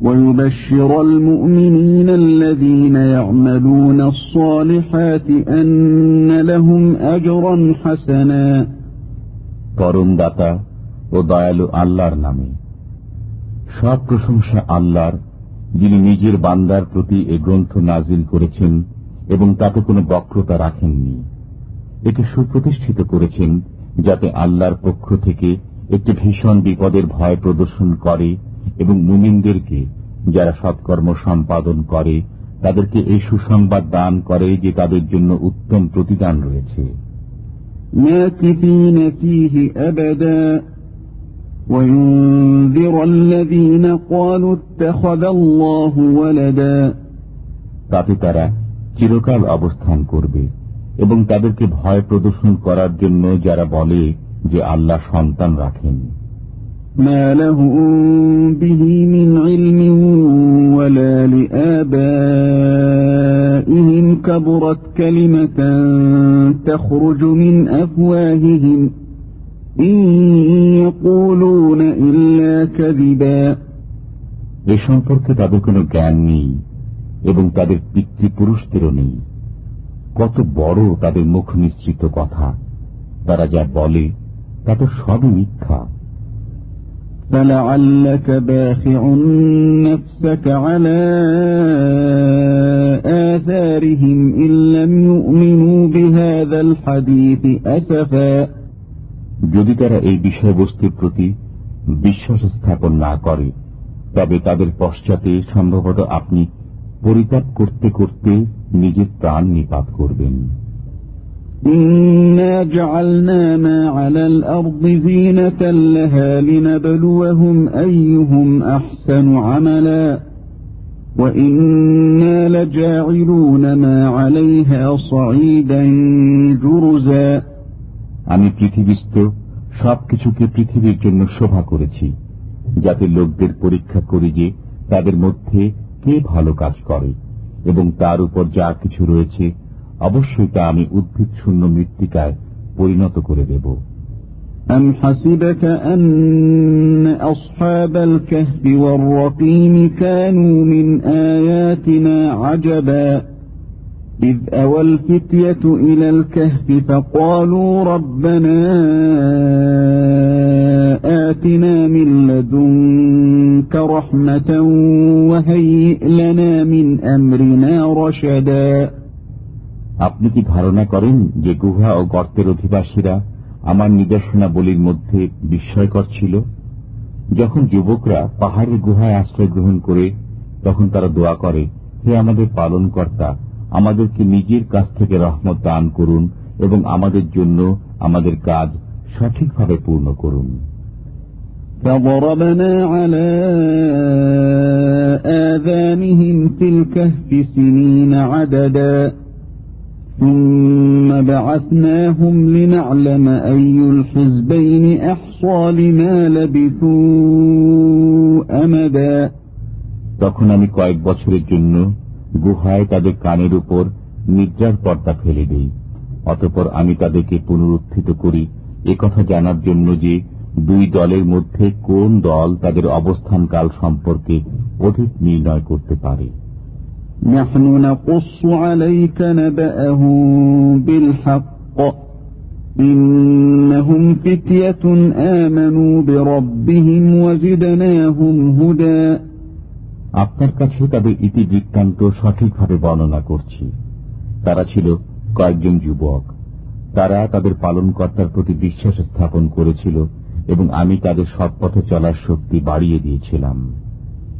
ويبشر المؤمنين الذين يعملون الصالحات أن لهم أجرا حسنا পরম দাতা ও দয়ালু আল্লাহর নামে সব প্রশংসা আল্লাহর যিনি নিজের বান্দার প্রতি এ গ্রন্থ নাজিল করেছেন এবং তাতে কোনো বক্রতা রাখেননি একে সুপ্রতিষ্ঠিত করেছেন যাতে আল্লাহর পক্ষ থেকে একটি ভীষণ বিপদের ভয় প্রদর্শন করে এবং মুমিনদেরকে যারা সৎকর্ম সম্পাদন করে তাদেরকে এই সুসংবাদ দান করে যে তাদের জন্য উত্তম প্রতিদান রয়েছে। তাতে তারা চিরকাল অবস্থান করবে এবং তাদেরকে ভয় প্রদর্শন করার জন্য যারা বলে যে আল্লাহ সন্তান রাখেন। ما لهم به من علم ولا لآبائهم كبرت كلمة تخرج من أفواههم إن يقولون إلا كذبا এ সম্পর্কে তাদের কোনো জ্ঞান নেই এবং তাদের পিতৃপুরুষদেরও নেই কত বড় তাদের মুখ নিশ্চিত কথা তারা যা বলে তা তো সবই মিথ্যা فلعلك باخع نفسك على آثارهم إن لم يؤمنوا بهذا الحديث أسفا যদি তারা এই বিষয়বস্তুর প্রতি বিশ্বাস স্থাপন না করে তবে তাদের পশ্চাতে সম্ভবত আপনি পরিত্যাগ করতে করতে নিজের প্রাণ নিপাত করবেন إنا جعلنا ما على الأرض زينة لها لنبلوهم أيهم أحسن عملا وإنا لجاعلون ما عليها صعيدا جرزا আমি পৃথিবীস্থ সবকিছুকে পৃথিবীর জন্য শোভা করেছি যাতে লোকদের পরীক্ষা করি যে তাদের মধ্যে কে ভালো কাজ করে এবং তার উপর যা কিছু রয়েছে অবশ্যই তা আমি উদ্ভিদ শূন্য মৃত্তিকায় পরিণত করে দেব أم حسبت أن أصحاب الكهف والرقيم كانوا من آياتنا عجبا إذ أوى الفتية إلى الكهف فقالوا ربنا آتنا من لدنك رحمة وهيئ لنا من أمرنا رشدا আপনি কি ধারণা করেন যে গুহা ও গর্তের অধিবাসীরা আমার নির্দেশনাবলীর মধ্যে বিস্ময়কর ছিল যখন যুবকরা পাহাড়ের গুহায় আশ্রয় গ্রহণ করে তখন তারা দোয়া করে হে আমাদের পালন কর্তা আমাদেরকে নিজের কাছ থেকে রহমত দান করুন এবং আমাদের জন্য আমাদের কাজ সঠিকভাবে পূর্ণ করুন فضربنا على آذانهم في الكهف سنين عددا ثم بعثناهم لنعلم أي الحزبين أحصى لما لبثوا أمدا তখন আমি কয়েক বছরের জন্য গুহায় তাদের কানের উপর নিদ্রার পর্দা ফেলে দেই অতপর আমি তাদেরকে পুনরুত্থিত করি কথা জানার জন্য যে দুই দলের মধ্যে কোন দল তাদের অবস্থানকাল সম্পর্কে অধিক নির্ণয় করতে পারে نحن نقص عليك نبأهم بالحق إنهم فتية آمنوا بربهم وزدناهم هدى আপনার কাছে তাদের ইতিবৃত্তান্ত সঠিকভাবে বর্ণনা করছি তারা ছিল কয়েকজন যুবক তারা তাদের পালনকর্তার প্রতি বিশ্বাস স্থাপন করেছিল এবং আমি তাদের সৎপথে চলার শক্তি বাড়িয়ে দিয়েছিলাম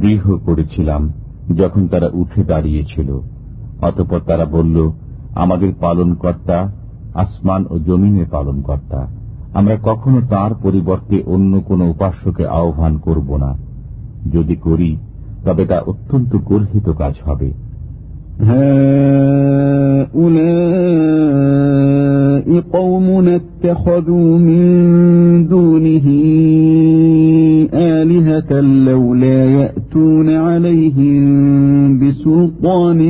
দৃঢ় করেছিলাম যখন তারা উঠে দাঁড়িয়েছিল অতপর তারা বলল আমাদের পালন কর্তা আসমান ও জমিনের পালন কর্তা আমরা কখনো তার পরিবর্তে অন্য কোন উপাস্যকে আহ্বান করব না যদি করি তবে তা অত্যন্ত গর্হিত কাজ হবে قومنا اتخذوا من دونه آلهة لولا يأتون عليهم بسلطان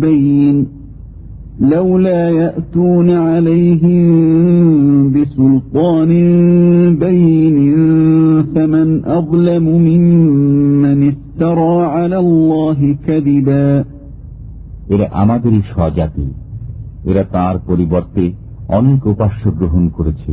بين لولا يأتون عليهم بسلطان بين فمن أظلم ممن افترى على الله كذبا এরা আমাদেরই স্বজাতি এরা তার পরিবর্তে অনেক উপাস্য গ্রহণ করেছে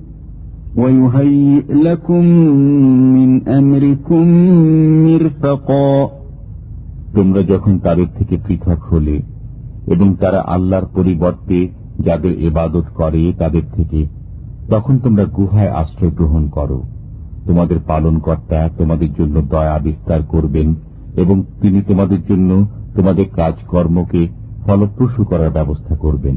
وَيُهَيِّئْ لَكُمْ مِنْ أَمْرِكُمْ مِرْفَقًا তোমরা যখন তাদের থেকে পৃথক হলে এবং তারা আল্লাহর পরিবর্তে যাদের এবাদত করে তাদের থেকে তখন তোমরা গুহায় আশ্রয় গ্রহণ করো তোমাদের পালন কর্তা তোমাদের জন্য দয়া বিস্তার করবেন এবং তিনি তোমাদের জন্য তোমাদের কাজকর্মকে ফলপ্রসূ করার ব্যবস্থা করবেন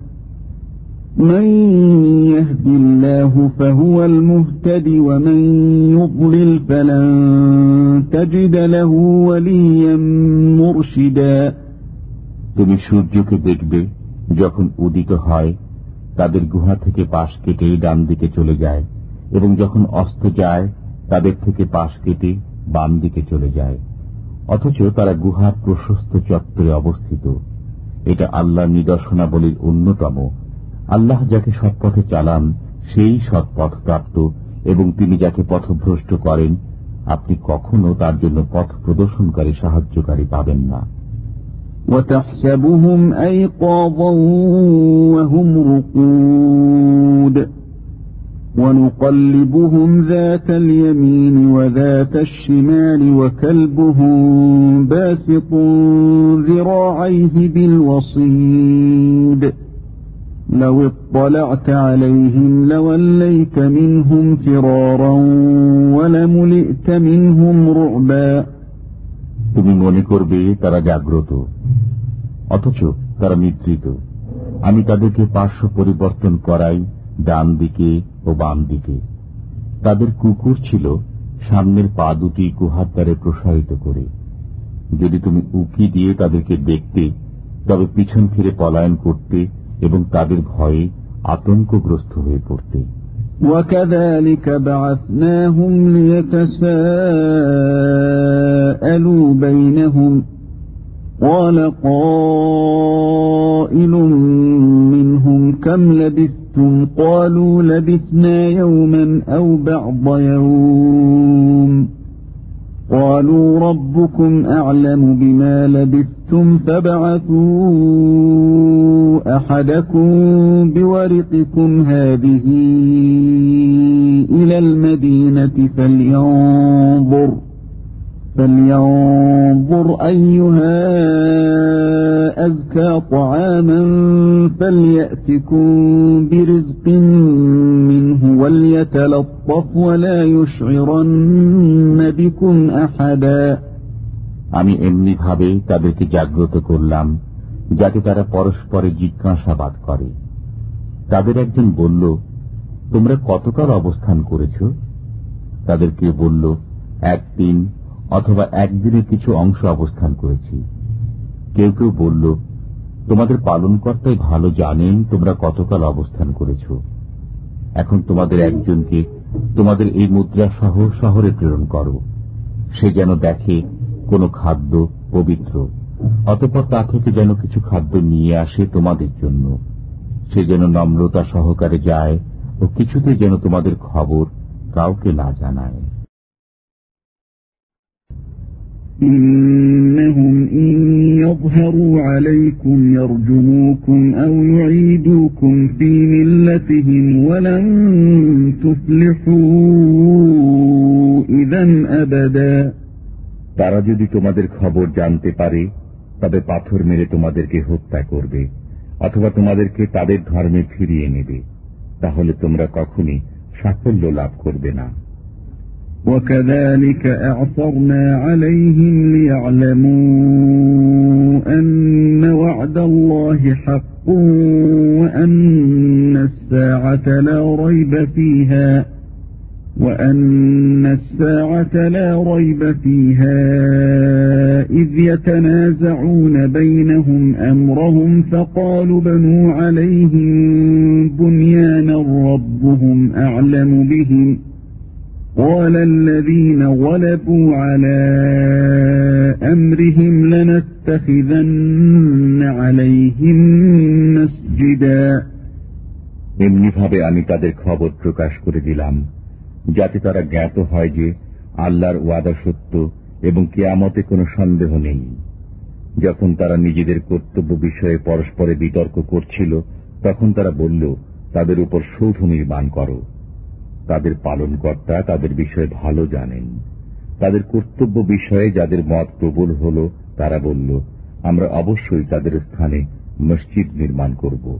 من يهد الله فهو المهتد ومن يضلل فلن تجد له وليا مرشدا তুমি সূর্যকে দেখবে যখন উদিত হয় তাদের গুহা থেকে পাশ কেটে ডান দিকে চলে যায় এবং যখন অস্ত যায় তাদের থেকে পাশ কেটে বাম দিকে চলে যায় অথচ তারা গুহার প্রশস্ত চত্বরে অবস্থিত এটা আল্লাহ নিদর্শনাবলীর অন্যতম আল্লাহ যাকে সৎপথে চালান সেই সৎপথ প্রাপ্ত এবং তিনি যাকে পথভ্রষ্ট করেন আপনি কখনো তার জন্য পথ প্রদর্শনকারী সাহায্যকারী পাবেন না وتحسبهم أيقاظا وهم رقود ونقلبهم ذات اليمين وذات الشمال وكلبهم باسط ذراعيه بالوصيد لو اطلعت عليهم لوليت منهم فرارا ولملئت منهم رعبا তুমি মনে করবে তারা জাগ্রত অথচ তারা নিদ্রিত আমি তাদেরকে পার্শ্ব পরিবর্তন করাই ডান দিকে ও বাম দিকে তাদের কুকুর ছিল সামনের পা দুটি গুহার দ্বারে প্রসারিত করে যদি তুমি উকি দিয়ে তাদেরকে দেখতে তবে পিছন ফিরে পলায়ন করতে এবং তাদের ভয়ে আতঙ্কগ্রস্ত হয়ে পড়তে وكذلك بعثناهم ليتساءلوا بينهم قال قائل منهم كم لبثتم قالوا لبثنا يوما أو بعض يوم قالوا ربكم أعلم بما لبثتم فابعثوا أحدكم بورقكم هذه إلى المدينة فلينظر فلينظر أيها أزكى طعاما فليأتكم برزق منه وليتلطف ولا يشعرن بكم أحدا আমি এমনি ভাবে তাদেরকে জাগ্রত করলাম যাতে তারা পরস্পরে জিজ্ঞাসাবাদ করে। তাদের একজন বলল, তোমরা কতকাল অবস্থান করেছ? তাদেরকে বলল, একদিন অথবা একদিনের কিছু অংশ অবস্থান করেছি। কেউ কেউ বলল, তোমাদের পালনকর্তাই ভালো জানেন তোমরা কতকাল অবস্থান করেছ। এখন তোমাদের একজনকে তোমাদের এই মুদ্রা সহ শহরে প্রেরণ করো। সে যেন দেখে কোনো খাদ্য পবিত্র। অতপর তা থেকে যেন কিছু খাদ্য নিয়ে আসে তোমাদের জন্য সে যেন নম্রতা সহকারে যায় ও কিছুতে যেন তোমাদের খবর কাউকে না জানায় إنهم إن يظهروا عليكم يرجموكم أو يعيدوكم في ملتهم ولن تفلحوا إذا أبدا তারা যদি তোমাদের খবর জানতে পারে তবে পাথর মেরে তোমাদেরকে হত্যা করবে অথবা তোমাদেরকে তাদের ধর্মে ফিরিয়ে নেবে তাহলে তোমরা কখনই সাফল্য লাভ করবে না وكذلك أعثرنا عليهم ليعلموا أن وعد الله حق وأن الساعة لا ريب فيها وأن الساعة لا ريب فيها إذ يتنازعون بينهم أمرهم فقالوا بنوا عليهم بنيانا ربهم أعلم بهم قال الذين غلبوا على أمرهم لنتخذن عليهم مسجدا এমনিভাবে আমি তাদের খবর প্রকাশ করে দিলাম যাতে তারা জ্ঞাত হয় যে আল্লাহর ওয়াদা সত্য এবং কেয়ামতে কোনো সন্দেহ নেই। যখন তারা নিজেদের কর্তব্য বিষয়ে পরস্পরে বিতর্ক করছিল, তখন তারা বলল, তাদের উপর সৌধ নির্মাণ করো। তাদের পালনকর্তা তাদের বিষয়ে ভালো জানেন। তাদের কর্তব্য বিষয়ে যাদের মত প্রবল হল, তারা বলল, আমরা অবশ্যই তাদের স্থানে মসজিদ নির্মাণ করব।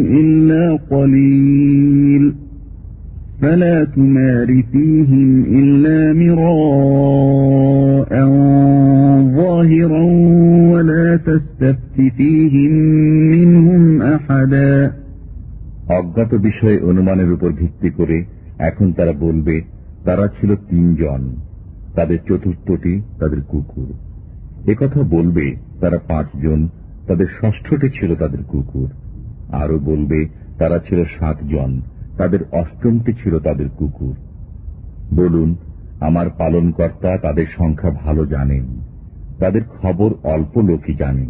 قليل فلا تمار فيهم إلا مراء ظاهرا ولا تستفت فيهم منهم أحدا অজ্ঞাত বিষয়ে অনুমানের উপর ভিত্তি করে এখন তারা বলবে তারা ছিল তিনজন তাদের চতুর্থটি তাদের কুকুর একথা বলবে তারা পাঁচজন তাদের ষষ্ঠটি ছিল তাদের কুকুর আরো বলবে তারা ছিল সাতজন তাদের অষ্টমটি ছিল তাদের কুকুর বলুন আমার পালনকর্তা তাদের সংখ্যা ভালো জানেন তাদের খবর অল্প লোকই জানে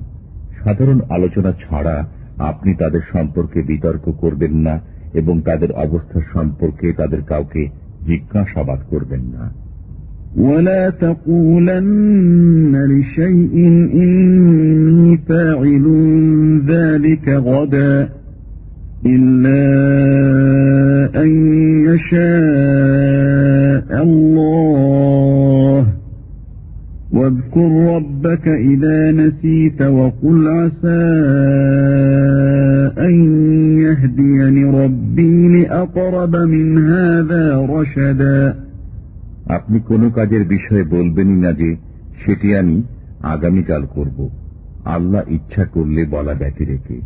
সাধারণ আলোচনা ছাড়া আপনি তাদের সম্পর্কে বিতর্ক করবেন না এবং তাদের অবস্থা সম্পর্কে তাদের কাউকে জিজ্ঞাসাবাদ করবেন না ولا تقولن لشيء إني فاعل ذلك غدا إلا أن يشاء الله واذكر ربك إذا نسيت وقل عسى أن يهديني ربي لأقرب من هذا رشدا আপনি কোনো কাজের বিষয়ে বলবেনই না যে সেটি আমি আগামীকাল করব আল্লাহ ইচ্ছা করলে বলা ব্যতি রেখে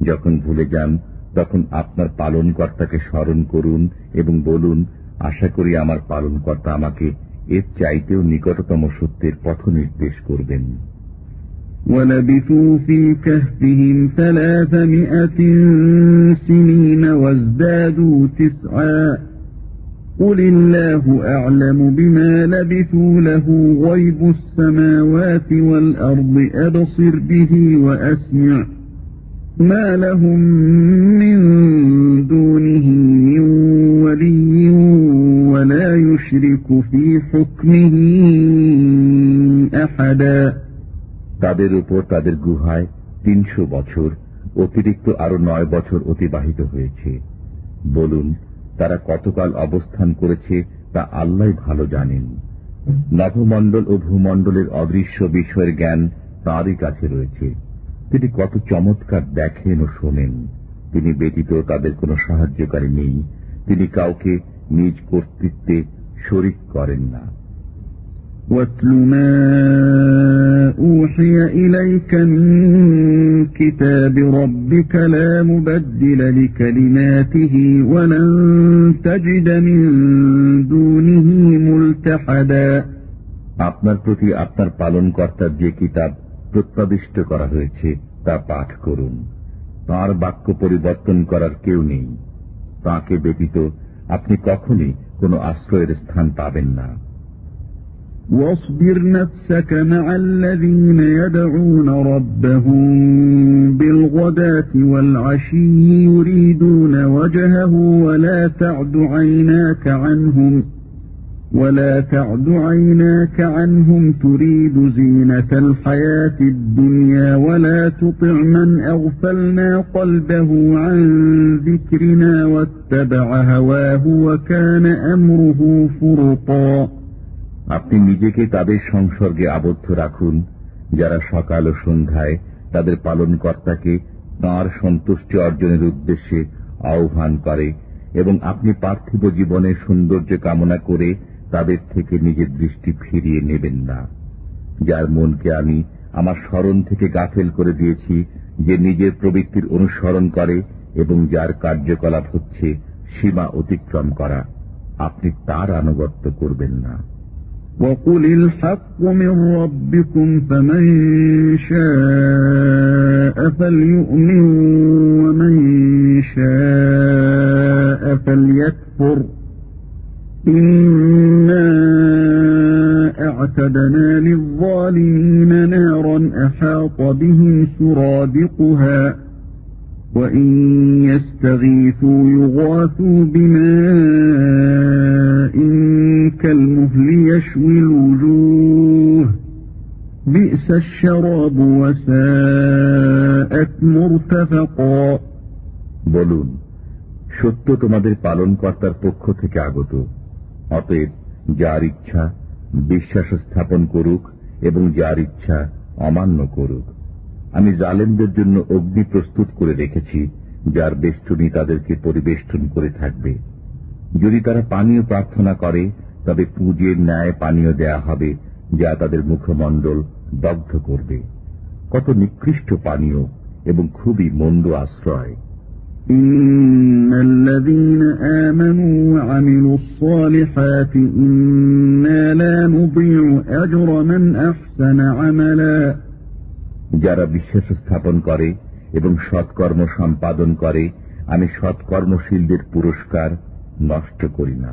যখন ভুলে যান তখন আপনার পালনকর্তাকে স্মরণ করুন এবং বলুন আশা করি আমার পালনকর্তা আমাকে এর চাইতেও নিকটতম সত্যের পথ নির্দেশ করবেন ولبثوا في كهفهم ثلاثمائة سنين وازدادوا تسعا قل الله أعلم بما لبثوا له غيب السماوات والأرض أبصر به وأسمع ما لهم من دونه من ولي ولا يشرك في حكمه أحدا তাদের উপর তাদের গুহায় তিনশো বছর অতিরিক্ত আরো নয় বছর অতিবাহিত হয়েছে বলুন তারা কতকাল অবস্থান করেছে তা আল্লাহ ভালো জানেন নভমণ্ডল ও ভূমণ্ডলের অদৃশ্য বিষয়ের জ্ঞান তাঁরই কাছে রয়েছে তিনি কত চমৎকার দেখেন ও শোনেন তিনি ব্যতীত তাদের কোনো সাহায্যকারী নেই তিনি কাউকে নিজ কর্তৃত্বে শরিক করেন না واتل ما أوحي إليك من كتاب ربك لا مبدل لكلماته ولن تجد من دونه ملتحدا আপনার প্রতি আপনার পালন কর্তার যে কিতাব প্রত্যাদিষ্ট করা হয়েছে তা পাঠ করুন তার বাক্য পরিবর্তন করার কেউ নেই তাকে ব্যতীত আপনি কখনই কোনো আশ্রয়ের স্থান পাবেন না واصبر نفسك مع الذين يدعون ربهم بالغداة والعشي يريدون وجهه ولا تعد عيناك عنهم ولا تعد عيناك عنهم تريد زينة الحياة الدنيا ولا تطع من أغفلنا قلبه عن ذكرنا واتبع هواه وكان أمره فرطا আপনি নিজেকে তাদের সংসর্গে আবদ্ধ রাখুন যারা সকাল ও সন্ধ্যায় তাদের পালনকর্তাকে তাঁর সন্তুষ্টি অর্জনের উদ্দেশ্যে আহ্বান করে এবং আপনি পার্থিব জীবনের সৌন্দর্য কামনা করে তাদের থেকে নিজের দৃষ্টি ফিরিয়ে নেবেন না যার মনকে আমি আমার স্মরণ থেকে গাফেল করে দিয়েছি যে নিজের প্রবৃত্তির অনুসরণ করে এবং যার কার্যকলাপ হচ্ছে সীমা অতিক্রম করা আপনি তার আনুগত্য করবেন না وقل الحق من ربكم فمن شاء فليؤمن ومن شاء فليكفر إنا اعتدنا للظالمين نارا أحاط بهم سرادقها وإن يستغيثوا يغاثوا بماء كالمهل يشوي الوجوه بئس الشراب وساءت مرتفقا বলুন সত্য তোমাদের পালন কর্তার পক্ষ থেকে আগত অতএব যার ইচ্ছা বিশ্বাস স্থাপন করুক এবং যার ইচ্ছা অমান্য করুক। আমি জালেমদের জন্য অগ্নি প্রস্তুত করে রেখেছি, যার বেষ্টনী তাদেরকে পরিবেষ্টন করে থাকবে। যদি তারা পানীয় প্রার্থনা করে, তবে পুজের ন্যায় পানীয় দেয়া হবে, যা তাদের মুখমণ্ডল দগ্ধ করবে। কত নিকৃষ্ট পানীয় এবং খুবই মন্দ আশ্রয়। إن الذين آمنوا وعملوا الصالحات إنا لا نضيع أجر من أحسن عملا যারা বিশ্বাস স্থাপন করে এবং সৎকর্ম সম্পাদন করে আমি সৎকর্মশীলদের পুরস্কার নষ্ট করি না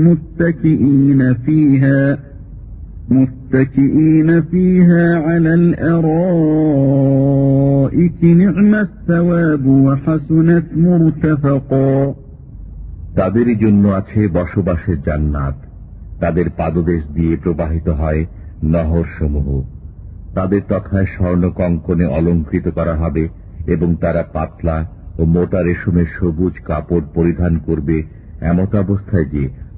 متكئين فيها متكئين فيها على الأرائك نعم الثواب وحسنت مرتفقا তাদেরই জন্য আছে বসবাসের জান্নাত তাদের পাদদেশ দিয়ে প্রবাহিত হয় নহর সমূহ তাদের তথায় স্বর্ণ কঙ্কনে অলঙ্কৃত করা হবে এবং তারা পাতলা ও মোটা রেশমের সবুজ কাপড় পরিধান করবে এমত অবস্থায় যে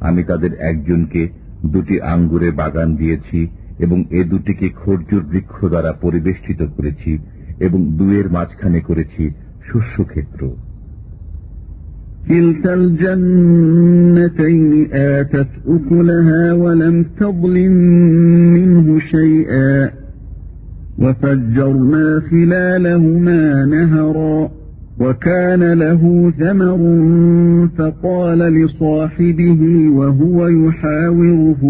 আমি তাদের একজনকে দুটি আঙ্গুরের বাগান দিয়েছি এবং এ দুটিকে খর্জুর বৃক্ষ দ্বারা পরিবেষ্টিত করেছি এবং দুয়ের মাঝখানে করেছি শস্যক্ষেত্র كلتا الجنتين آتت أكلها ولم تظلم منه شيئا وفجرنا خلالهما نهرا وكان له ثمر فقال لصاحبه وهو يحاوره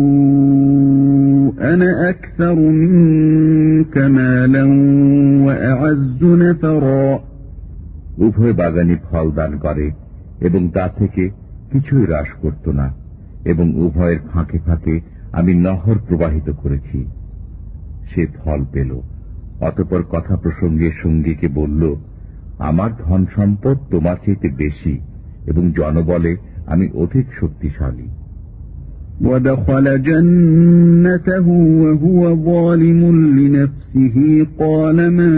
أنا أكثر منك مالا وأعز نفرا উভয় বাগানি ফল দান করে এবং তা থেকে কিছুই হ্রাস করত না এবং উভয়ের ফাঁকে ফাঁকে আমি নহর প্রবাহিত করেছি সে ফল পেল অতপর কথা প্রসঙ্গে সঙ্গীকে বলল আমার ধন সম্পদ তোমার চাইতে বেশি এবং জনবলে আমি অধিক শক্তিশালী ودخل جنته وهو ظالم لنفسه قال ما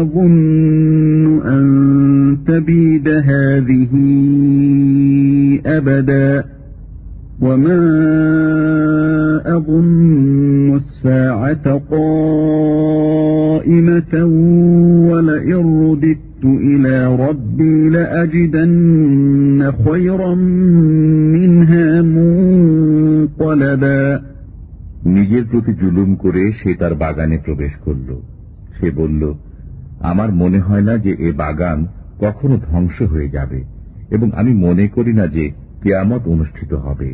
أظن أن تبيد هذه أبدا وما أظن الساعة قائمة ولئن رددت إلى ربي لأجدن خيرا منها منقلبا নিজের প্রতি জুলুম করে সে তার বাগানে প্রবেশ করল সে বলল আমার মনে হয় না যে এ বাগান কখনো ধ্বংস হয়ে যাবে এবং আমি মনে করি না যে কেয়ামত অনুষ্ঠিত হবে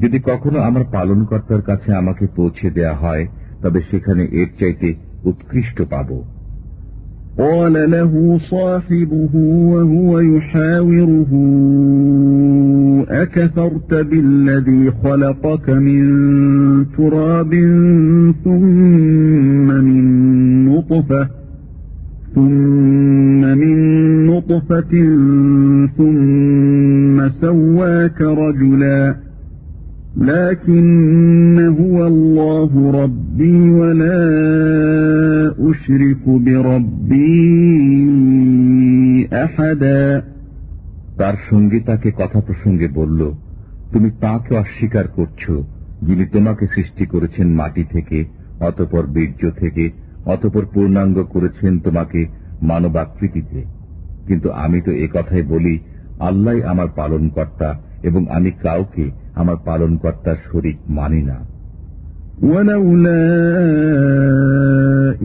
যদি কখনো আমার পালনকর্তার কাছে আমাকে পৌঁছে দেয়া হয় তবে সেখানে এর চাইতে উৎকৃষ্ট পাব قال له صاحبه وهو يحاوره أكفرت بالذي خلقك من تراب ثم من نطفة ثم من نطفة ثم سواك رجلا لكن هو الله ربي ولا أشرك بربي أحدا তার সঙ্গে তাকে কথা প্রসঙ্গে বলল তুমি তাকে অস্বীকার করছো যিনি তোমাকে সৃষ্টি করেছেন মাটি থেকে অতপর বীর্য থেকে অতপর পূর্ণাঙ্গ করেছেন তোমাকে মানবাকৃতিতে কিন্তু আমি তো এ কথাই বলি আল্লাহ আমার পালনকর্তা এবং আমি কাউকে আমার পালনকর্তার শরিক মানি না ولولا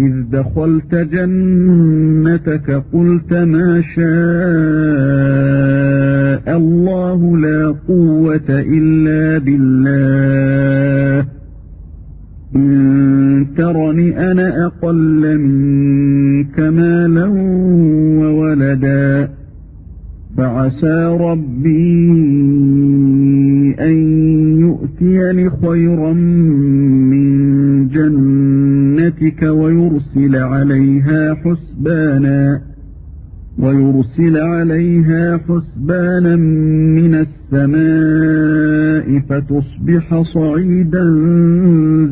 إذ دخلت جنتك قلت ما شاء الله لا قوة إلا بالله إن ترني أنا أقل منك مالا وولدا فعسى ربي أن يؤتيني خيرا من جنتك ويرسل عليها حسبانا ويرسل عليها حسبانا من السماء فتصبح صعيدا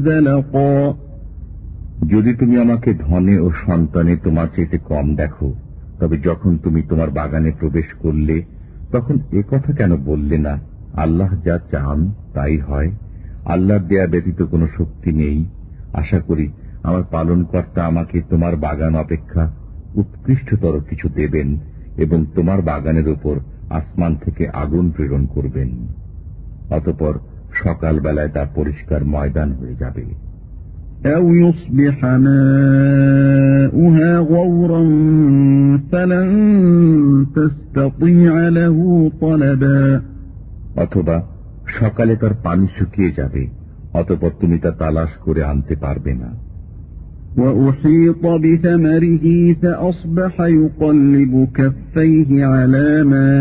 زلقا যদি তুমি আমাকে ধনে ও সন্তানে তোমার চাইতে কম দেখো তবে যখন তুমি তোমার বাগানে প্রবেশ করলে তখন এ কথা কেন বললে না আল্লাহ যা চান তাই হয়। আল্লাহর দেয়া ব্যতীত কোনো শক্তি নেই। আশা করি আমার পালনকর্তা আমাকে তোমার বাগান অপেক্ষা উৎকৃষ্টতর কিছু দেবেন এবং তোমার বাগানের উপর আসমান থেকে আগুন প্রেরণ করবেন। অতপর সকালবেলায় তা পরিষ্কার ময়দান হয়ে যাবে। أو অথবা সকালে তার পানি শুকিয়ে যাবে অতপর তুমি তা তালাশ করে আনতে পারবে না وأحيط بثمره فأصبح يقلب كفيه على ما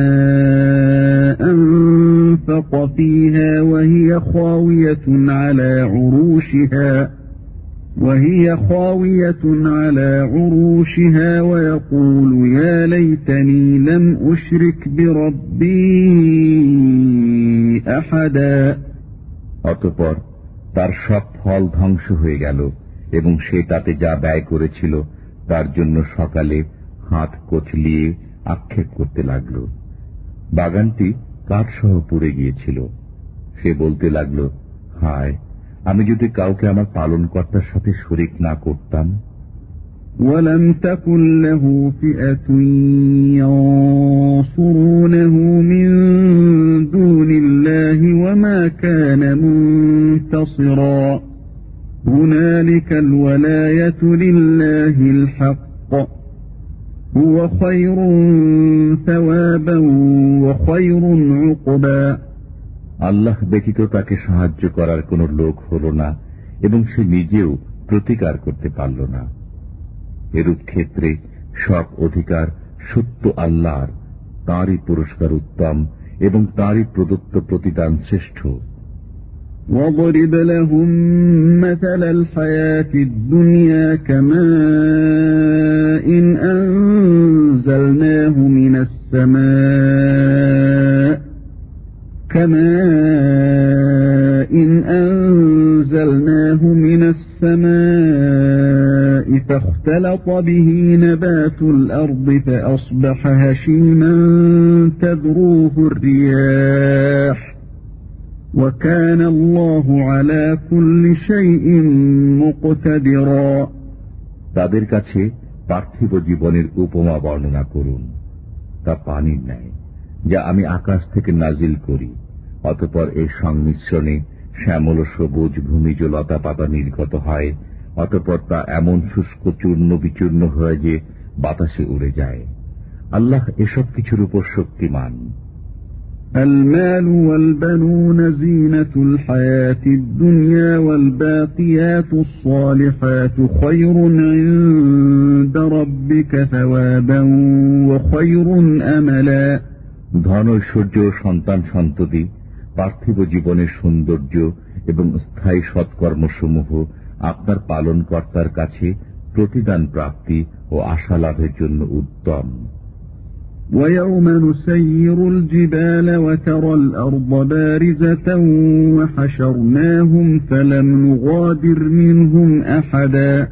أنفق فيها وهي خاوية على عروشها وهي خاوية على عروشها ويقول يا ليتني لم أشرك بربي أحدا অতপর তার সব ফল ধ্বংস হয়ে গেল এবং সে তাতে যা ব্যয় করেছিল তার জন্য সকালে হাত কচলিয়ে আক্ষেপ করতে লাগল বাগানটি কাঠসহ পুড়ে গিয়েছিল সে বলতে লাগল হায় আমি যদি কাউকে আমার পালনকর্তার সাথে শরিক না করতাম ولم تكن له فئة ينصرونه من دون الله وما كان منتصرا هنالك الولاية لله الحق هو خير ثوابا وخير عقبا আল্লাহ ব্যতীত তাকে সাহায্য করার কোন লোক হল না এবং সে নিজেও প্রতিকার করতে পারল না এরূপ ক্ষেত্রে সব অধিকার সত্য আল্লাহর তাঁরই পুরস্কার উত্তম এবং তাঁরই প্রদত্ত প্রতিদান শ্রেষ্ঠ واضرب لهم مثل الحياة الدنيا كماء إن أنزلناه من السماء كماء إن أنزلناه من السماء فاختلط به نبات الأرض فأصبح هشيما تذروه الرياح وكان الله على كل شيء مقتدرا তাদের কাছে পার্থিব জীবনের উপমা বর্ণনা করুন তা পানির ন্যায় যা আমি আকাশ থেকে নাজিল করি অতপর এর সংমিশ্রণে শ্যামল সবুজ ভূমিজ লতা পাতা নির্গত হয় অতপর তা এমন শুষ্ক চূর্ণ বিচূর্ণ হয় যে বাতাসে উড়ে যায় আল্লাহ এসব কিছুর উপর শক্তিমান المال والبنون زينة الحياة الدنيا والباقيات الصالحات خير عند ربك ثوابا وخير أملا ধন ঐশ্বর্য সন্তান সন্ততি পার্থিব জীবনের সৌন্দর্য এবং স্থায়ী সৎকর্মসমূহ আপনার পালন কর্তার কাছে প্রতিদান প্রাপ্তি ও আশা লাভের জন্য উত্তম ويوم نسير الجبال وترى الأرض بارزة وحشرناهم فلم نغادر منهم أحدا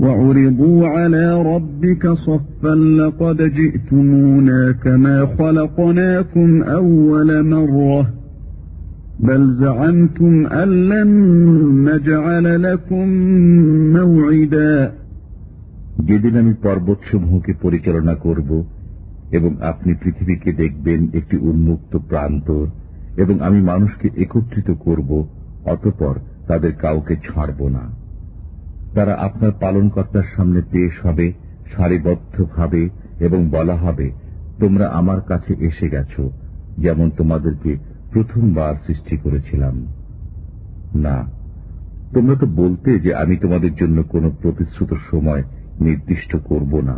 وعرضوا على ربك صفا لقد جئتمونا كما خلقناكم أول مرة بل زعمتم أن لن نجعل لكم موعدا যেদিন আমি পর্বতসমূহকে পরিচালনা করব এবং আপনি পৃথিবীকে দেখবেন একটি উন্মুক্ত প্রান্ত এবং আমি মানুষকে একত্রিত করব অতপর তাদের কাউকে ছাড়ব না তারা আপনার পালনকর্তার সামনে পেশ হবে সারিবদ্ধভাবে এবং বলা হবে তোমরা আমার কাছে এসে গেছ যেমন তোমাদেরকে প্রথমবার সৃষ্টি করেছিলাম না তোমরা তো বলতে যে আমি তোমাদের জন্য কোনো প্রতিশ্রুত সময় নির্দিষ্ট করব না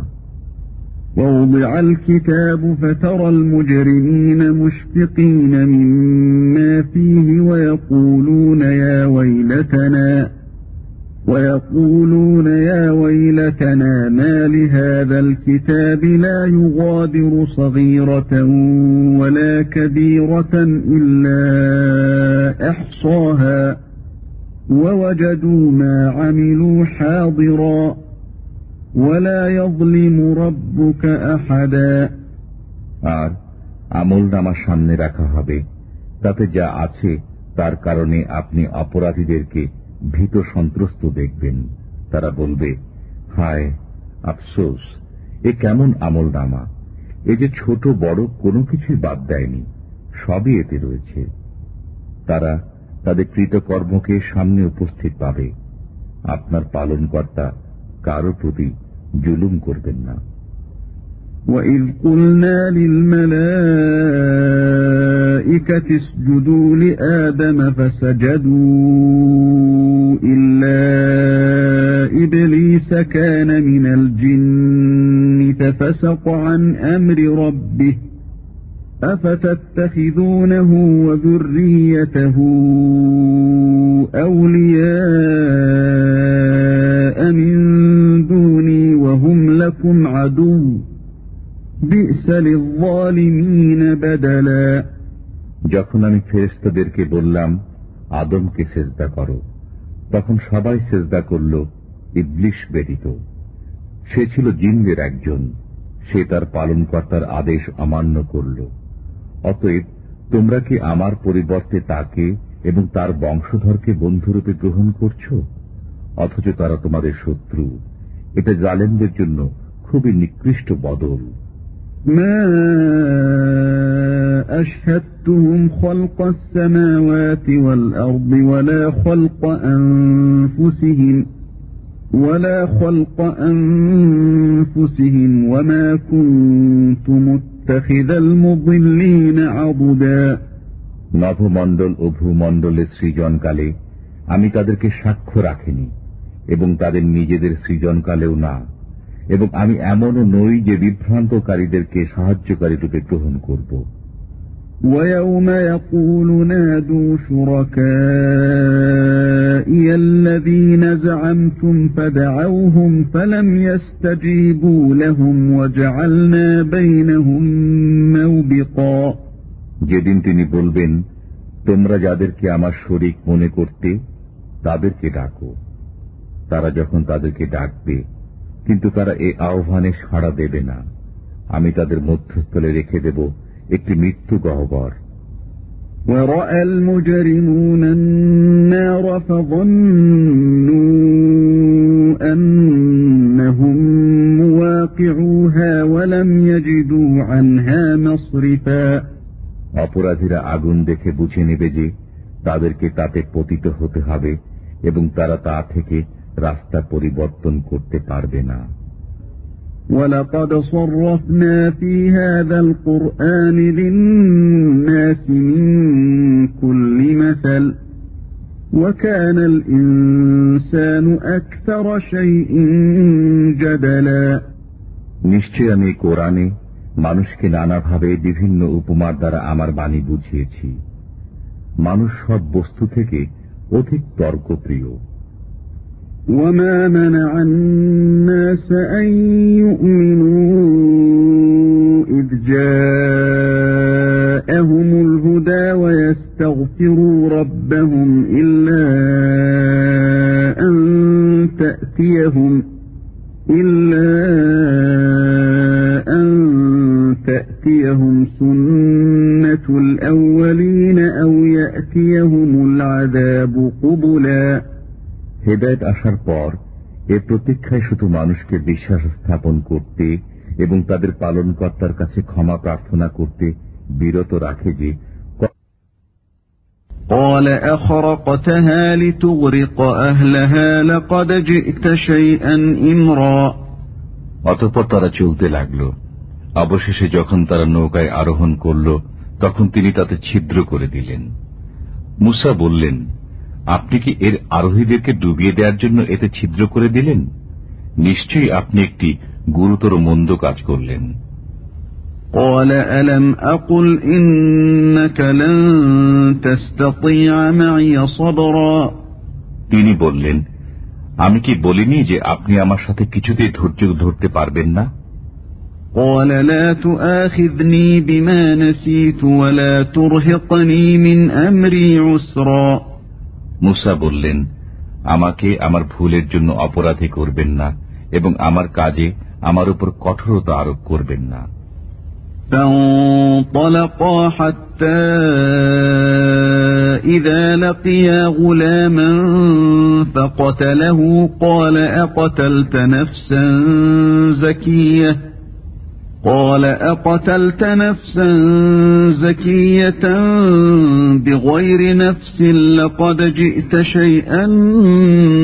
ووضع الكتاب فترى المجرمين مشفقين مما فيه ويقولون يا ويلتنا ويقولون يا ويلتنا ما لهذا الكتاب لا يغادر صغيرة ولا كبيرة إلا أحصاها ووجدوا ما عملوا حاضرا ولا يظلم ربك أحدا আর আমল নামার সামনে রাখা হবে তাতে যা আছে তার কারণে আপনি অপরাধীদেরকে ভীত সন্ত্রস্ত দেখবেন তারা বলবে হায় আফসোস এ কেমন আমল নামা এ যে ছোট বড় কোনো কিছুই বাদ দেয়নি সবই এতে রয়েছে তারা তাদের কৃতকর্মকে সামনে উপস্থিত পাবে আপনার পালনকর্তা কারো প্রতি জুলুম করবেন না وَإِذْ قُلْنَا لِلْمَلَائِكَةِ اسْجُدُوا لِآدَمَ فَسَجَدُوا إِلَّا إِبْلِيسَ كَانَ مِنَ الْجِنِّ فَفَسَقَ عَنْ أَمْرِ رَبِّهِ أَفَتَتَّخِذُونَهُ وَذُرِّيَّتَهُ أَوْلِيَاءَ مِن دُونِي وَهُمْ لَكُمْ عَدُوٌّ بِئْسَ لِلظَّالِمِينَ بَدَلًا যখন আমি ফেরেস্তাদেরকে বললাম আদমকে সেজদা করো তখন সবাই সেজদা করল ইবলিশ ব্যতীত সে ছিল জিনদের একজন সে তার পালনকর্তার আদেশ অমান্য করল অতএব তোমরা কি আমার পরিবর্তে তাকে এবং তার বংশধরকে বন্ধুরূপে গ্রহণ করছ অথচ তারা তোমাদের শত্রু এটা জালেমদের জন্য খুবই নিকৃষ্ট বদল ما أشهدتهم خلق السماوات والأرض ولا خلق أنفسهم ولا خلق أنفسهم وما كنت متخذ المضلين عضدا নভমণ্ডল ও ভূমণ্ডলের সৃজনকালে আমি তাদেরকে সাক্ষ্য রাখিনি এবং তাদের নিজেদের সৃজনকালেও না এবং আমি এমনও নই যে বিভ্রান্তকারীদেরকে সাহায্যকারী রূপে গ্রহণ করব ويوم يقول نادوا شركائي الذين زعمتم فدعوهم فلم يستجيبوا لهم وجعلنا بينهم موبقا যেদিন তিনি বলবেন তোমরা যাদেরকে আমার শরিক মনে করতে তাদেরকে ডাকো তারা যখন তাদেরকে ডাকবে কিন্তু তারা এ আহ্বানে সাড়া দেবে না আমি তাদের মধ্যস্থলে রেখে দেব একটি মৃত্যু গহ্বর ورأى المجرمون النار فظنوا أنهم مواقعوها ولم يجدوا عنها مصرفا অপরাধীরা আগুন দেখে বুঝে নেবে যে তাদেরকে তাতে পতিত হতে হবে এবং তারা তা থেকে রাস্তা পরিবর্তন করতে পারবে না ولقد صرفنا في هذا القرآن للناس من كل مثل وكان الإنسان أكثر شيء جدلا নিশ্চয় আমি কোরআনে মানুষকে নানাভাবে বিভিন্ন উপমার দ্বারা আমার বাণী বুঝিয়েছি মানুষ সব বস্তু থেকে অধিক তর্কপ্রিয় وما منع الناس أن يؤمنوا إذ جاءهم الهدى ويستغفروا ربهم إلا أن تأتيهم إلا أن تأتيهم سنة الأولين أو يأتيهم العذاب قبلا হেদায়ত আসার পর এ প্রতীক্ষায় শুধু মানুষকে বিশ্বাস স্থাপন করতে এবং তাদের পালনকর্তার কাছে ক্ষমা প্রার্থনা করতে বিরত রাখে যে قال أخرقتها لتغرق أهلها لقد جئت شيئا إمرا অতঃপর তারা চলতে লাগল অবশেষে যখন তারা নৌকায় আরোহণ করল তখন তিনি তাতে ছিদ্র করে দিলেন মুসা বললেন আপনি কি এর আরোহীদেরকে ডুবিয়ে দেওয়ার জন্য এতে ছিদ্র করে দিলেন নিশ্চয়ই আপনি একটি গুরুতর মন্দ কাজ করলেন قال ألم أقل إنك لن تستطيع معي صبرا তিনি বললেন আমি কি বলিনি যে আপনি আমার সাথে কিছুতেই ধৈর্য ধরতে পারবেন না قال لا تؤاخذني بما نسيت ولا ترهقني من أمري عسرا মুসা বললেন আমাকে আমার ভুলের জন্য অপরাধী করবেন না এবং আমার কাজে আমার উপর কঠোরতা আরোপ করবেন না فانطلقا حتى إذا لقيا غلاما فقتله قال أقتلت نفسا زكية قال أقتلت نفسا زكية بغير نفس لقد جئت شيئا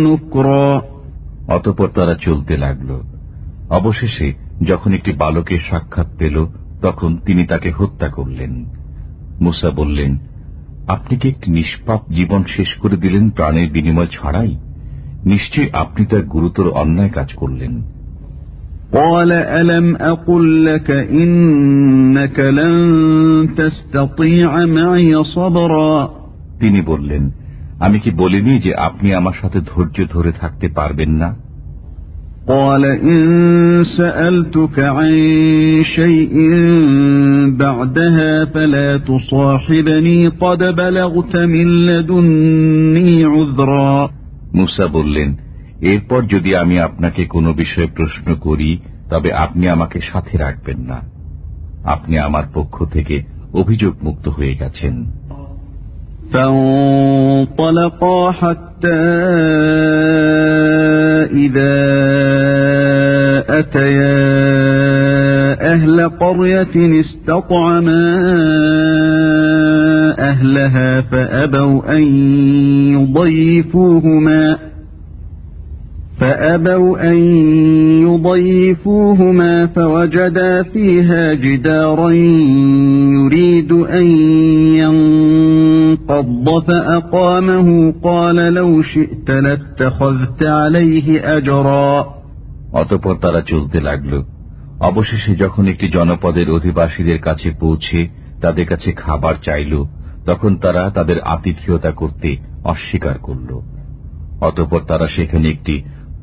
نكرا অতপর তারা চলতে লাগল অবশেষে যখন একটি বালকের সাক্ষাৎ পেল তখন তিনি তাকে হত্যা করলেন মুসা বললেন আপনি কি একটি নিষ্পাপ জীবন শেষ করে দিলেন প্রাণের বিনিময় ছাড়াই নিশ্চয়ই আপনি তার গুরুতর অন্যায় কাজ করলেন قال ألم أقل لك إنك لن تستطيع معي صبرا তিনি বললেন আমি কি বলিনি যে আপনি আমার সাথে ধৈর্য ধরে থাকতে পারবেন না قال إن سألتك عن شيء بعدها فلا تصاحبني قد بلغت من لدني عذرا মুসা বললেন এরপর যদি আমি আপনাকে কোনো বিষয়ে প্রশ্ন করি তবে আপনি আমাকে সাথে রাখবেন না আপনি আমার পক্ষ থেকে অভিযোগ মুক্ত হয়ে গেছেন فانطلقا حتى إذا فأتيا أهل قرية استطعما أهلها فأبوا أن يضيفوهما فأبوا أن يضيفوهما فوجدا فيها جدارا يريد أن ينقض فأقامه قال لو شئت لاتخذت عليه أجرا অতপর তারা চলতে লাগল অবশেষে যখন একটি জনপদের অধিবাসীদের কাছে পৌঁছে তাদের কাছে খাবার চাইল তখন তারা তাদের আতিথিয়তা করতে অস্বীকার করল অতপর তারা সেখানে একটি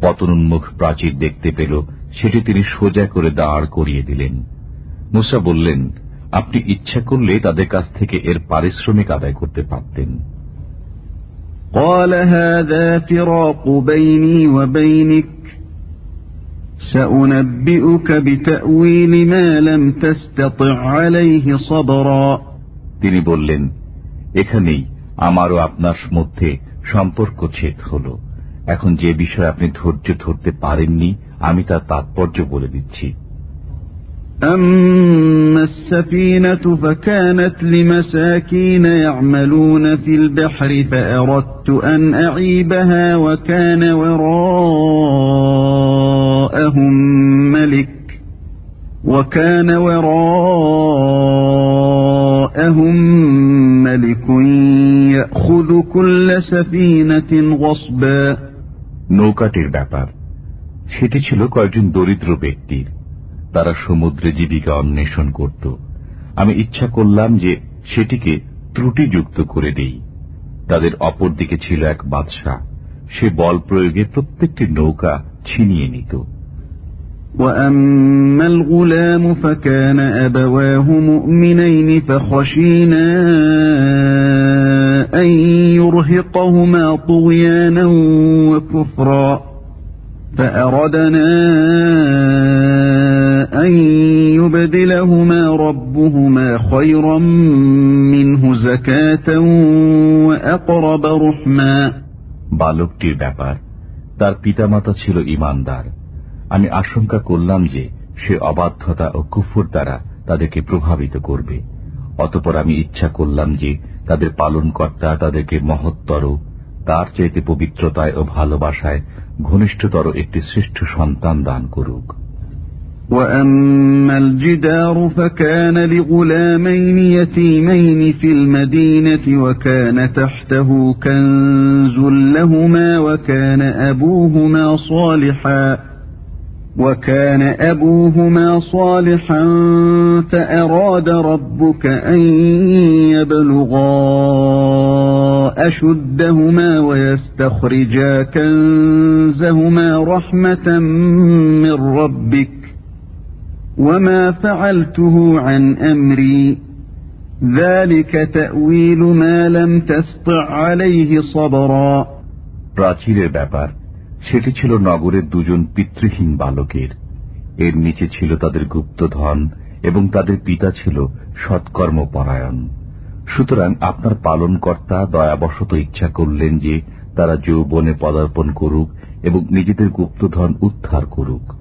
পতনোন্মুখ প্রাচীর দেখতে পেল সেটি তিনি সোজা করে দাঁড় করিয়ে দিলেন মুসা বললেন আপনি ইচ্ছা করলে তাদের কাছ থেকে এর পারিশ্রমিক আদায় করতে পারতেন قال هذا فراق بيني وبينك سأنبئك بتأويل ما لم تستطع عليه صبرا তিনি বললেন এখানেই আমারও আপনার মধ্যে সম্পর্ক ছেদ হল এখন যে বিষয় আপনি ধৈর্য ধরতে পারেননি আমি তার তাৎপর্য বলে দিচ্ছি أما السفينة فكانت لمساكين يعملون في البحر فأردت أن أعيبها وكان وراءهم ملك وكان وراءهم ملك يأخذ كل سفينة غصبا নৌকাটির ব্যাপার সেটি ছিল কয়েকজন দরিদ্র ব্যক্তির তারা সমুদ্রে জীবিকা অন্বেষণ করত আমি ইচ্ছা করলাম যে সেটিকে ত্রুটিযুক্ত করে দেই তাদের অপর দিকে ছিল এক বাদশাহ সে বল প্রয়োগে প্রত্যেকটি নৌকা ছিনিয়ে নিত وأما الغلام فكان أبواه مؤمنين فخشينا أن يرهقهما طغيانا وكفرا فأردنا أن يبدلهما ربهما خيرا منه زكاة وأقرب رحما বালকটির ব্যাপার তার পিতামাতা ছিল ইমানদার আমি আশঙ্কা করলাম যে সে অবাধ্যতা ও কুফুর দ্বারা তাদেরকে প্রভাবিত করবে অতপর আমি ইচ্ছা করলাম যে তাদের পালনকর্তা তাদেরকে মহত্তর তার চাইতে পবিত্রতায় ও ভালোবাসায় ঘনিষ্ঠতর একটি শ্রেষ্ঠ সন্তান দান করুক وأما الجدار فكان لغلامين يتيمين في المدينة وكان تحته كنز لهما وكان أبوهما صالحا وكان أبوهما صالحا فأراد ربك أن يبلغا أشدهما ويستخرجا كنزهما رحمة من ربك وما فعلته عن أمري ذلك تأويل ما لم تسطع عليه صبرا প্রাচীরের ব্যাপার সেটি ছিল নগরের দুজন পিতৃহীন বালকের। এর নিচে ছিল তাদের গুপ্তধন এবং তাদের পিতা ছিল সৎকর্ম পরায়ণ সুতরাং আপনার পালনকর্তা দয়াবশত ইচ্ছা করলেন যে তারা যৌবনে পদার্পণ করুক এবং নিজেদের গুপ্তধন উদ্ধার করুক।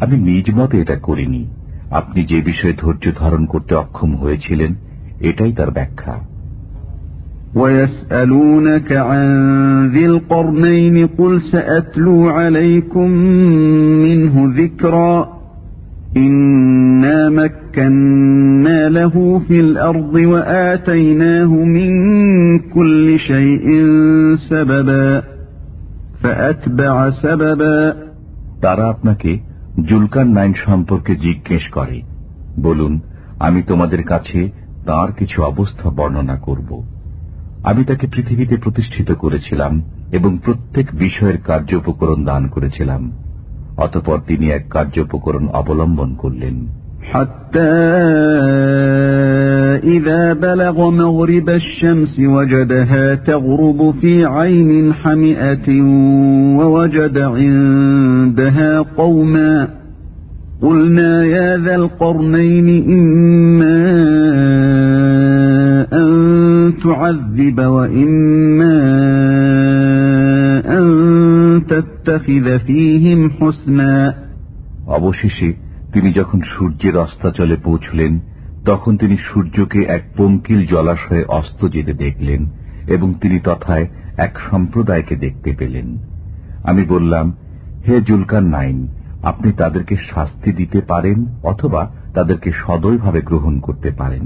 আমি নিজ মতে এটা করিনি। আপনি যে বিষয়ে ধৈর্য ধারণ করতে অক্ষম হয়েছিলেন, এটাই তার ব্যাখ্যা। ويسألونك عن ذي القرنين قل سأتلو عليكم منه ذكرا إنا مكنا له في الأرض وآتيناه من كل شيء سببا فأتبع سببا তারা আপনাকে জুলকার নাইন সম্পর্কে জিজ্ঞেস করে বলুন আমি তোমাদের কাছে তার কিছু অবস্থা বর্ণনা করব আমি তাকে পৃথিবীতে প্রতিষ্ঠিত করেছিলাম এবং প্রত্যেক বিষয়ের কার্যোপকরণ দান করেছিলাম অতপর তিনি এক কার্যোপকরণ অবলম্বন করলেন حتى إذا بلغ مغرب الشمس وجدها تغرب في عين حمئة ووجد عندها قوما قلنا يا ذا القرنين إما أن تعذب وإما أن تتخذ فيهم حسنا অবশেষে তিনি যখন সূর্যের অস্তাচলে পৌঁছলেন তখন তিনি সূর্যকে এক পঙ্কিল জলাশয়ে অস্ত যেতে দেখলেন এবং তিনি তথায় এক সম্প্রদায়কে দেখতে পেলেন আমি বললাম হে জুলকার নাইন আপনি তাদেরকে শাস্তি দিতে পারেন অথবা তাদেরকে সদয়ভাবে গ্রহণ করতে পারেন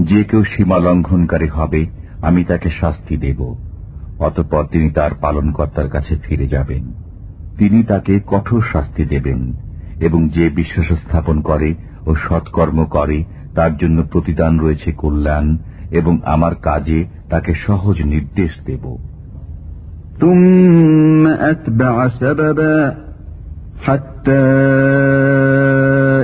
যে কেউ সীমা লঙ্ঘনকারী হবে আমি তাকে শাস্তি দেব অতঃপর তিনি তার পালনকর্তার কাছে ফিরে যাবেন তিনি তাকে কঠোর শাস্তি দেবেন এবং যে বিশ্বাস স্থাপন করে ও সৎকর্ম করে তার জন্য প্রতিদান রয়েছে কল্যাণ এবং আমার কাজে তাকে সহজ নির্দেশ দেব ثم أتبع سببا حتى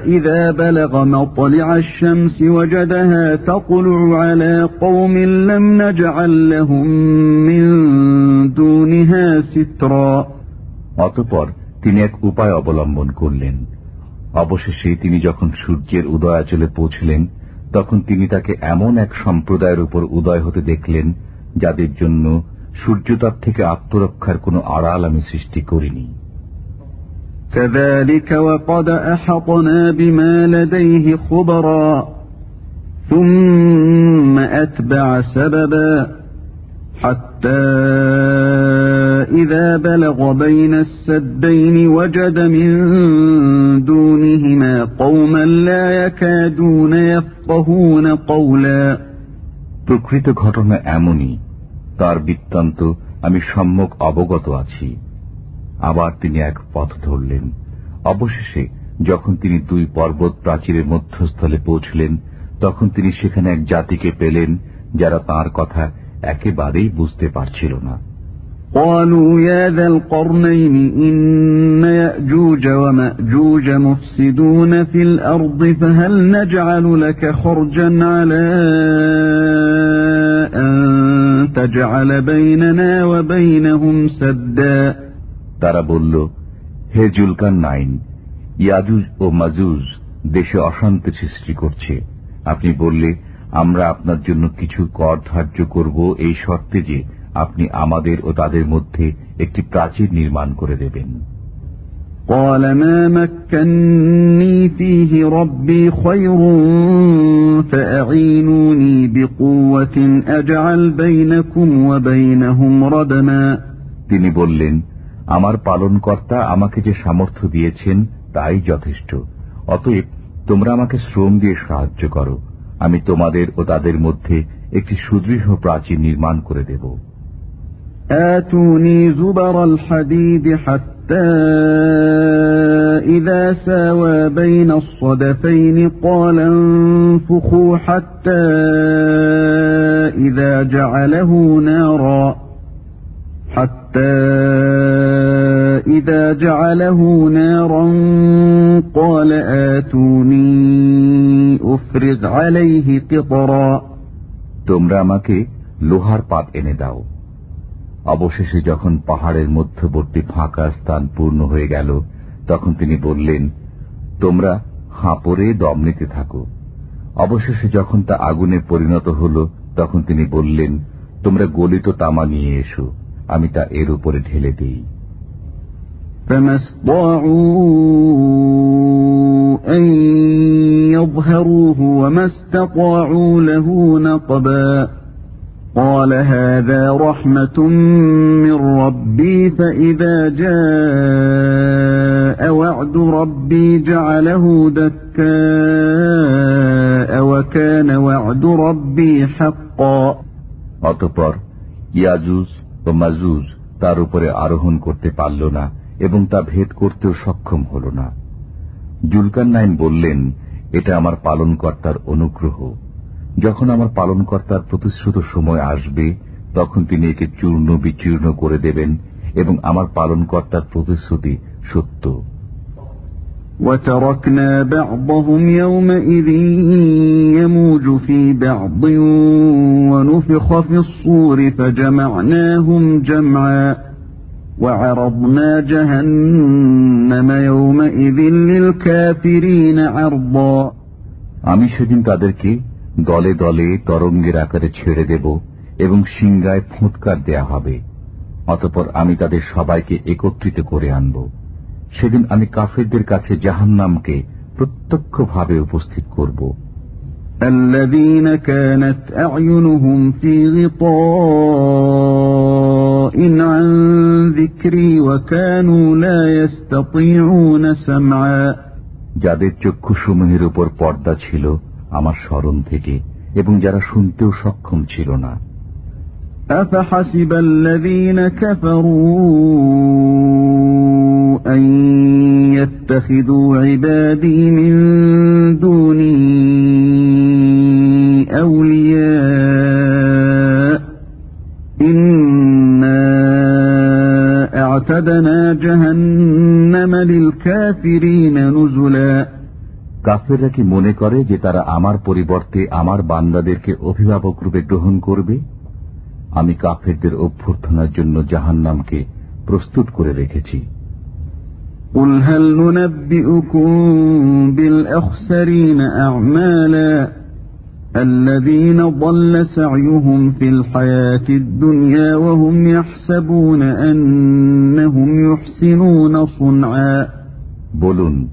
إذا بلغ مطلع الشمس وجدها تطلع على قوم لم نجعل لهم من دونها سترا অতপর তিনি এক উপায় অবলম্বন করলেন অবশেষে তিনি যখন সূর্যের উদয়াচলে পৌঁছলেন তখন তিনি তাকে এমন এক সম্প্রদায়ের উপর উদয় হতে দেখলেন যাদের জন্য সূর্যতাপ থেকে আত্মরক্ষার কোন আড়াল আমি সৃষ্টি করিনি كذلك وقد أحطنا بما لديه خبرا ثم أتبع سببا حتى إذا بلغ بين السدين وجد من دونهما قوما لا يكادون يفقهون قولا প্রকৃত ঘটনা এমনই তার বৃত্তান্ত আমি সম্যক অবগত আছি আবার তিনি এক পথ ধরলেন অবশেষে যখন তিনি দুই পর্বত প্রাচীরের মধ্যস্থলে পৌঁছলেন তখন তিনি সেখানে এক জাতিকে পেলেন যারা তার কথা একেবারেই বুঝতে পারছিল না قالوا يا ذا القرنين إن يأجوج ومأجوج مفسدون في الأرض فهل نجعل لك خرجا على أن تجعل بيننا وبينهم سدا তারা বলল হে জুলকান নাইন ইয়াজুজ ও মাজুজ দেশে অশান্তি সৃষ্টি করছে আপনি বললে আমরা আপনার জন্য কিছু কর ধার্য করব এই শর্তে যে আপনি আমাদের ও তাদের মধ্যে একটি প্রাচীর নির্মাণ করে দেবেন قال ما مكني فيه ربي خير فأعينوني بقوة أجعل بينكم وبينهم ردما তিনি বললেন আমার পালনকর্তা আমাকে যে সামর্থ্য দিয়েছেন তাই যথেষ্ট অতএব তোমরা আমাকে শ্রম দিয়ে সাহায্য করো আমি তোমাদের ও তাদের মধ্যে একটি সুদৃঢ় প্রাচীর নির্মাণ করে দেব آتوني زبر الحديد حتى إذا ساوى بين الصدفين قال انفخوا حتى إذا جعله نارا حتى إذا جعله نارا قال آتوني أفرز عليه قطرا তোমরা আমাকে লোহার পাত এনে দাও অবশেষে যখন পাহাড়ের মধ্যবর্তী ফাঁকা স্থান পূর্ণ হয়ে গেল তখন তিনি বললেন তোমরা হাঁপড়ে দম নিতে থাকো অবশেষে যখন তা আগুনে পরিণত হল তখন তিনি বললেন তোমরা গলিত তামা নিয়ে এসো আমি তা এর উপরে ঢেলে দিই فما استطاعوا أن يظهروه وما استطاعوا له نقبا قال هذا رحمة من ربي فإذا جاء وعد ربي جعله دكاء وكان وعد ربي حقا অতপর ইয়াজুজ ও মাজুজ তার উপরে আরোহণ করতে পারল না এবং তা ভেদ করতেও সক্ষম হল না জুলকান নাইন বললেন এটা আমার পালনকর্তার অনুগ্রহ যখন আমার পালনকর্তার প্রতিশ্রুত সময় আসবে তখন তিনি একে চূর্ণ বিচূর্ণ করে দেবেন এবং আমার পালনকর্তার প্রতিশ্রুতি সত্য وتركنا بعضهم يومئذ يموج في بعض ونفخ في الصور فجمعناهم جمعا وعرضنا جهنم يومئذ للكافرين عرضا আমি সেদিন তাদেরকে দলে দলে তরঙ্গের আকারে ছেড়ে দেব এবং সিংগায় ফুৎকার দেয়া হবে অতপর আমি তাদের সবাইকে একত্রিত করে আনব সেদিন আমি কাফেরদের কাছে জাহান্নামকে প্রত্যক্ষভাবে উপস্থিত করব الذين كانت أعينهم في غطاء عن ذكري وكانوا لا يستطيعون سمعا যাদের চক্ষুসমূহের উপর পর্দা ছিল আমার স্মরণ থেকে এবং যারা শুনতেও সক্ষম ছিল না أفحسب الذين كفروا أن يتخذوا عبادي من دوني কাফেররা কি মনে করে যে তারা আমার পরিবর্তে আমার বান্দাদেরকে অভিভাবক রূপে গ্রহণ করবে? আমি কাফেরদের অভ্যর্থনার জন্য জাহান নামকে প্রস্তুত করে রেখেছি। উল্হাল বিল আখসারিনা আমালা বলুন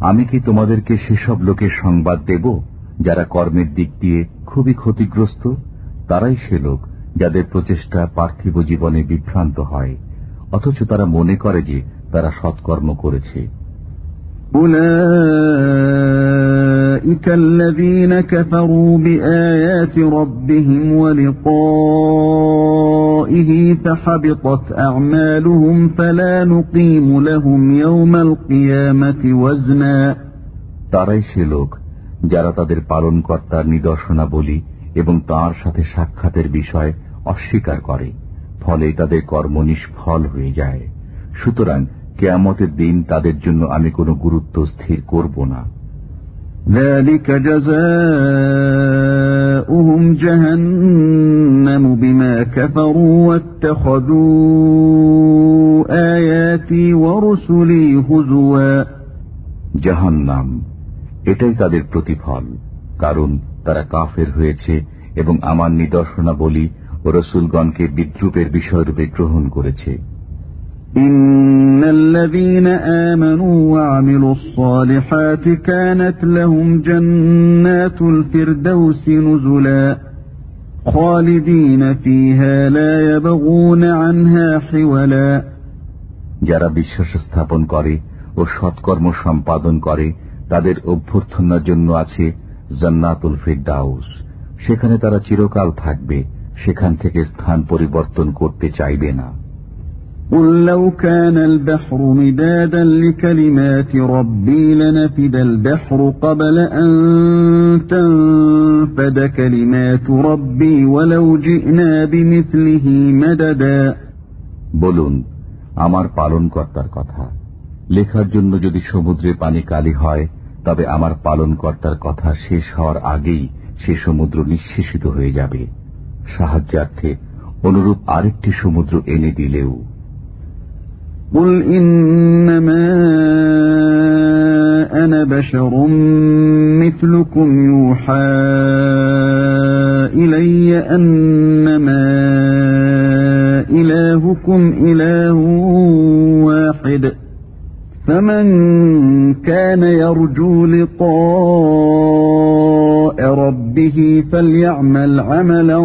আমি কি তোমাদেরকে সেসব লোকের সংবাদ দেব যারা কর্মের দিক দিয়ে খুবই ক্ষতিগ্রস্ত? তারাই সে লোক যাদের প্রচেষ্টা পার্থিব জীবনে বিভ্রান্ত হয় অথচ তারা মনে করে যে তারা সৎকর্ম করেছে। أولئك الذين كفروا بآيات ربهم ولقائه فحبطت أعمالهم فلا نقيم لهم يوم القيامة وزنا তারাই সে লোক যারা তাদের পালনকর্তার নিদর্শনাবলী এবং তার সাথে সাক্ষাতের বিষয় অস্বীকার করে ফলে তাদের কর্ম নিষ্ফল হয়ে যায় সুতরাং কেয়ামতের দিন তাদের জন্য আমি কোনো গুরুত্ব স্থির করব না ذلك جزاؤهم جهنم بما كفروا واتخذوا آياتي ورسلي هزوا জাহান্নাম এটাই তাদের প্রতিফল কারণ তারা কাফের হয়েছে এবং আমার নিদর্শনাবলী ও রসুলগণকে বিদ্রুপের বিষয়রূপে গ্রহণ করেছে إن الذين آمنوا وعملوا الصالحات كانت لهم جنات الفردوس نزلا خالدين فيها لا يبغون عنها حولا যারা বিশ্বাস স্থাপন করে ও সৎকর্ম সম্পাদন করে তাদের অভ্যর্থনার জন্য আছে জান্নাতুল ফিরদাউস সেখানে তারা চিরকাল থাকবে সেখান থেকে স্থান পরিবর্তন করতে চাইবে না قل لو كان البحر مدادا لكلمات ربي لنفد البحر قبل أن تنفد كلمات ربي ولو جئنا بمثله مددا বলুন আমার পালনকর্তার কথা লেখার জন্য যদি সমুদ্রে পানি কালি হয় তবে আমার পালনকর্তার কথা শেষ হওয়ার আগেই সে সমুদ্র নিঃশেষিত হয়ে যাবে সাহায্যার্থে অনুরূপ আরেকটি সমুদ্র এনে দিলেও قل إنما أنا بشر مثلكم يوحى إلي أنما إلهكم إله واحد فمن كان يرجو لقاء ربه فليعمل عملا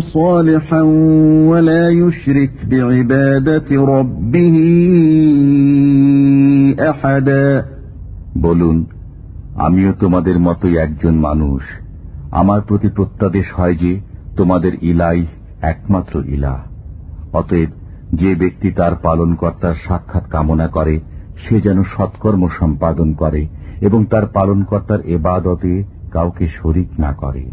صالحا ولا يشرك بعبادة ربه أحدا বলুন আমিও তোমাদের মতোই একজন মানুষ আমার প্রতি প্রত্যাদেশ হয় যে তোমাদের ইলাই একমাত্র ইলাহ অতএব যে ব্যক্তি তার পালনকর্তার সাক্ষাৎ কামনা করে সে যেন সৎকর্ম সম্পাদন করে এবং তার পালনকর্তার এবাদতে কাউকে শরিক না করে।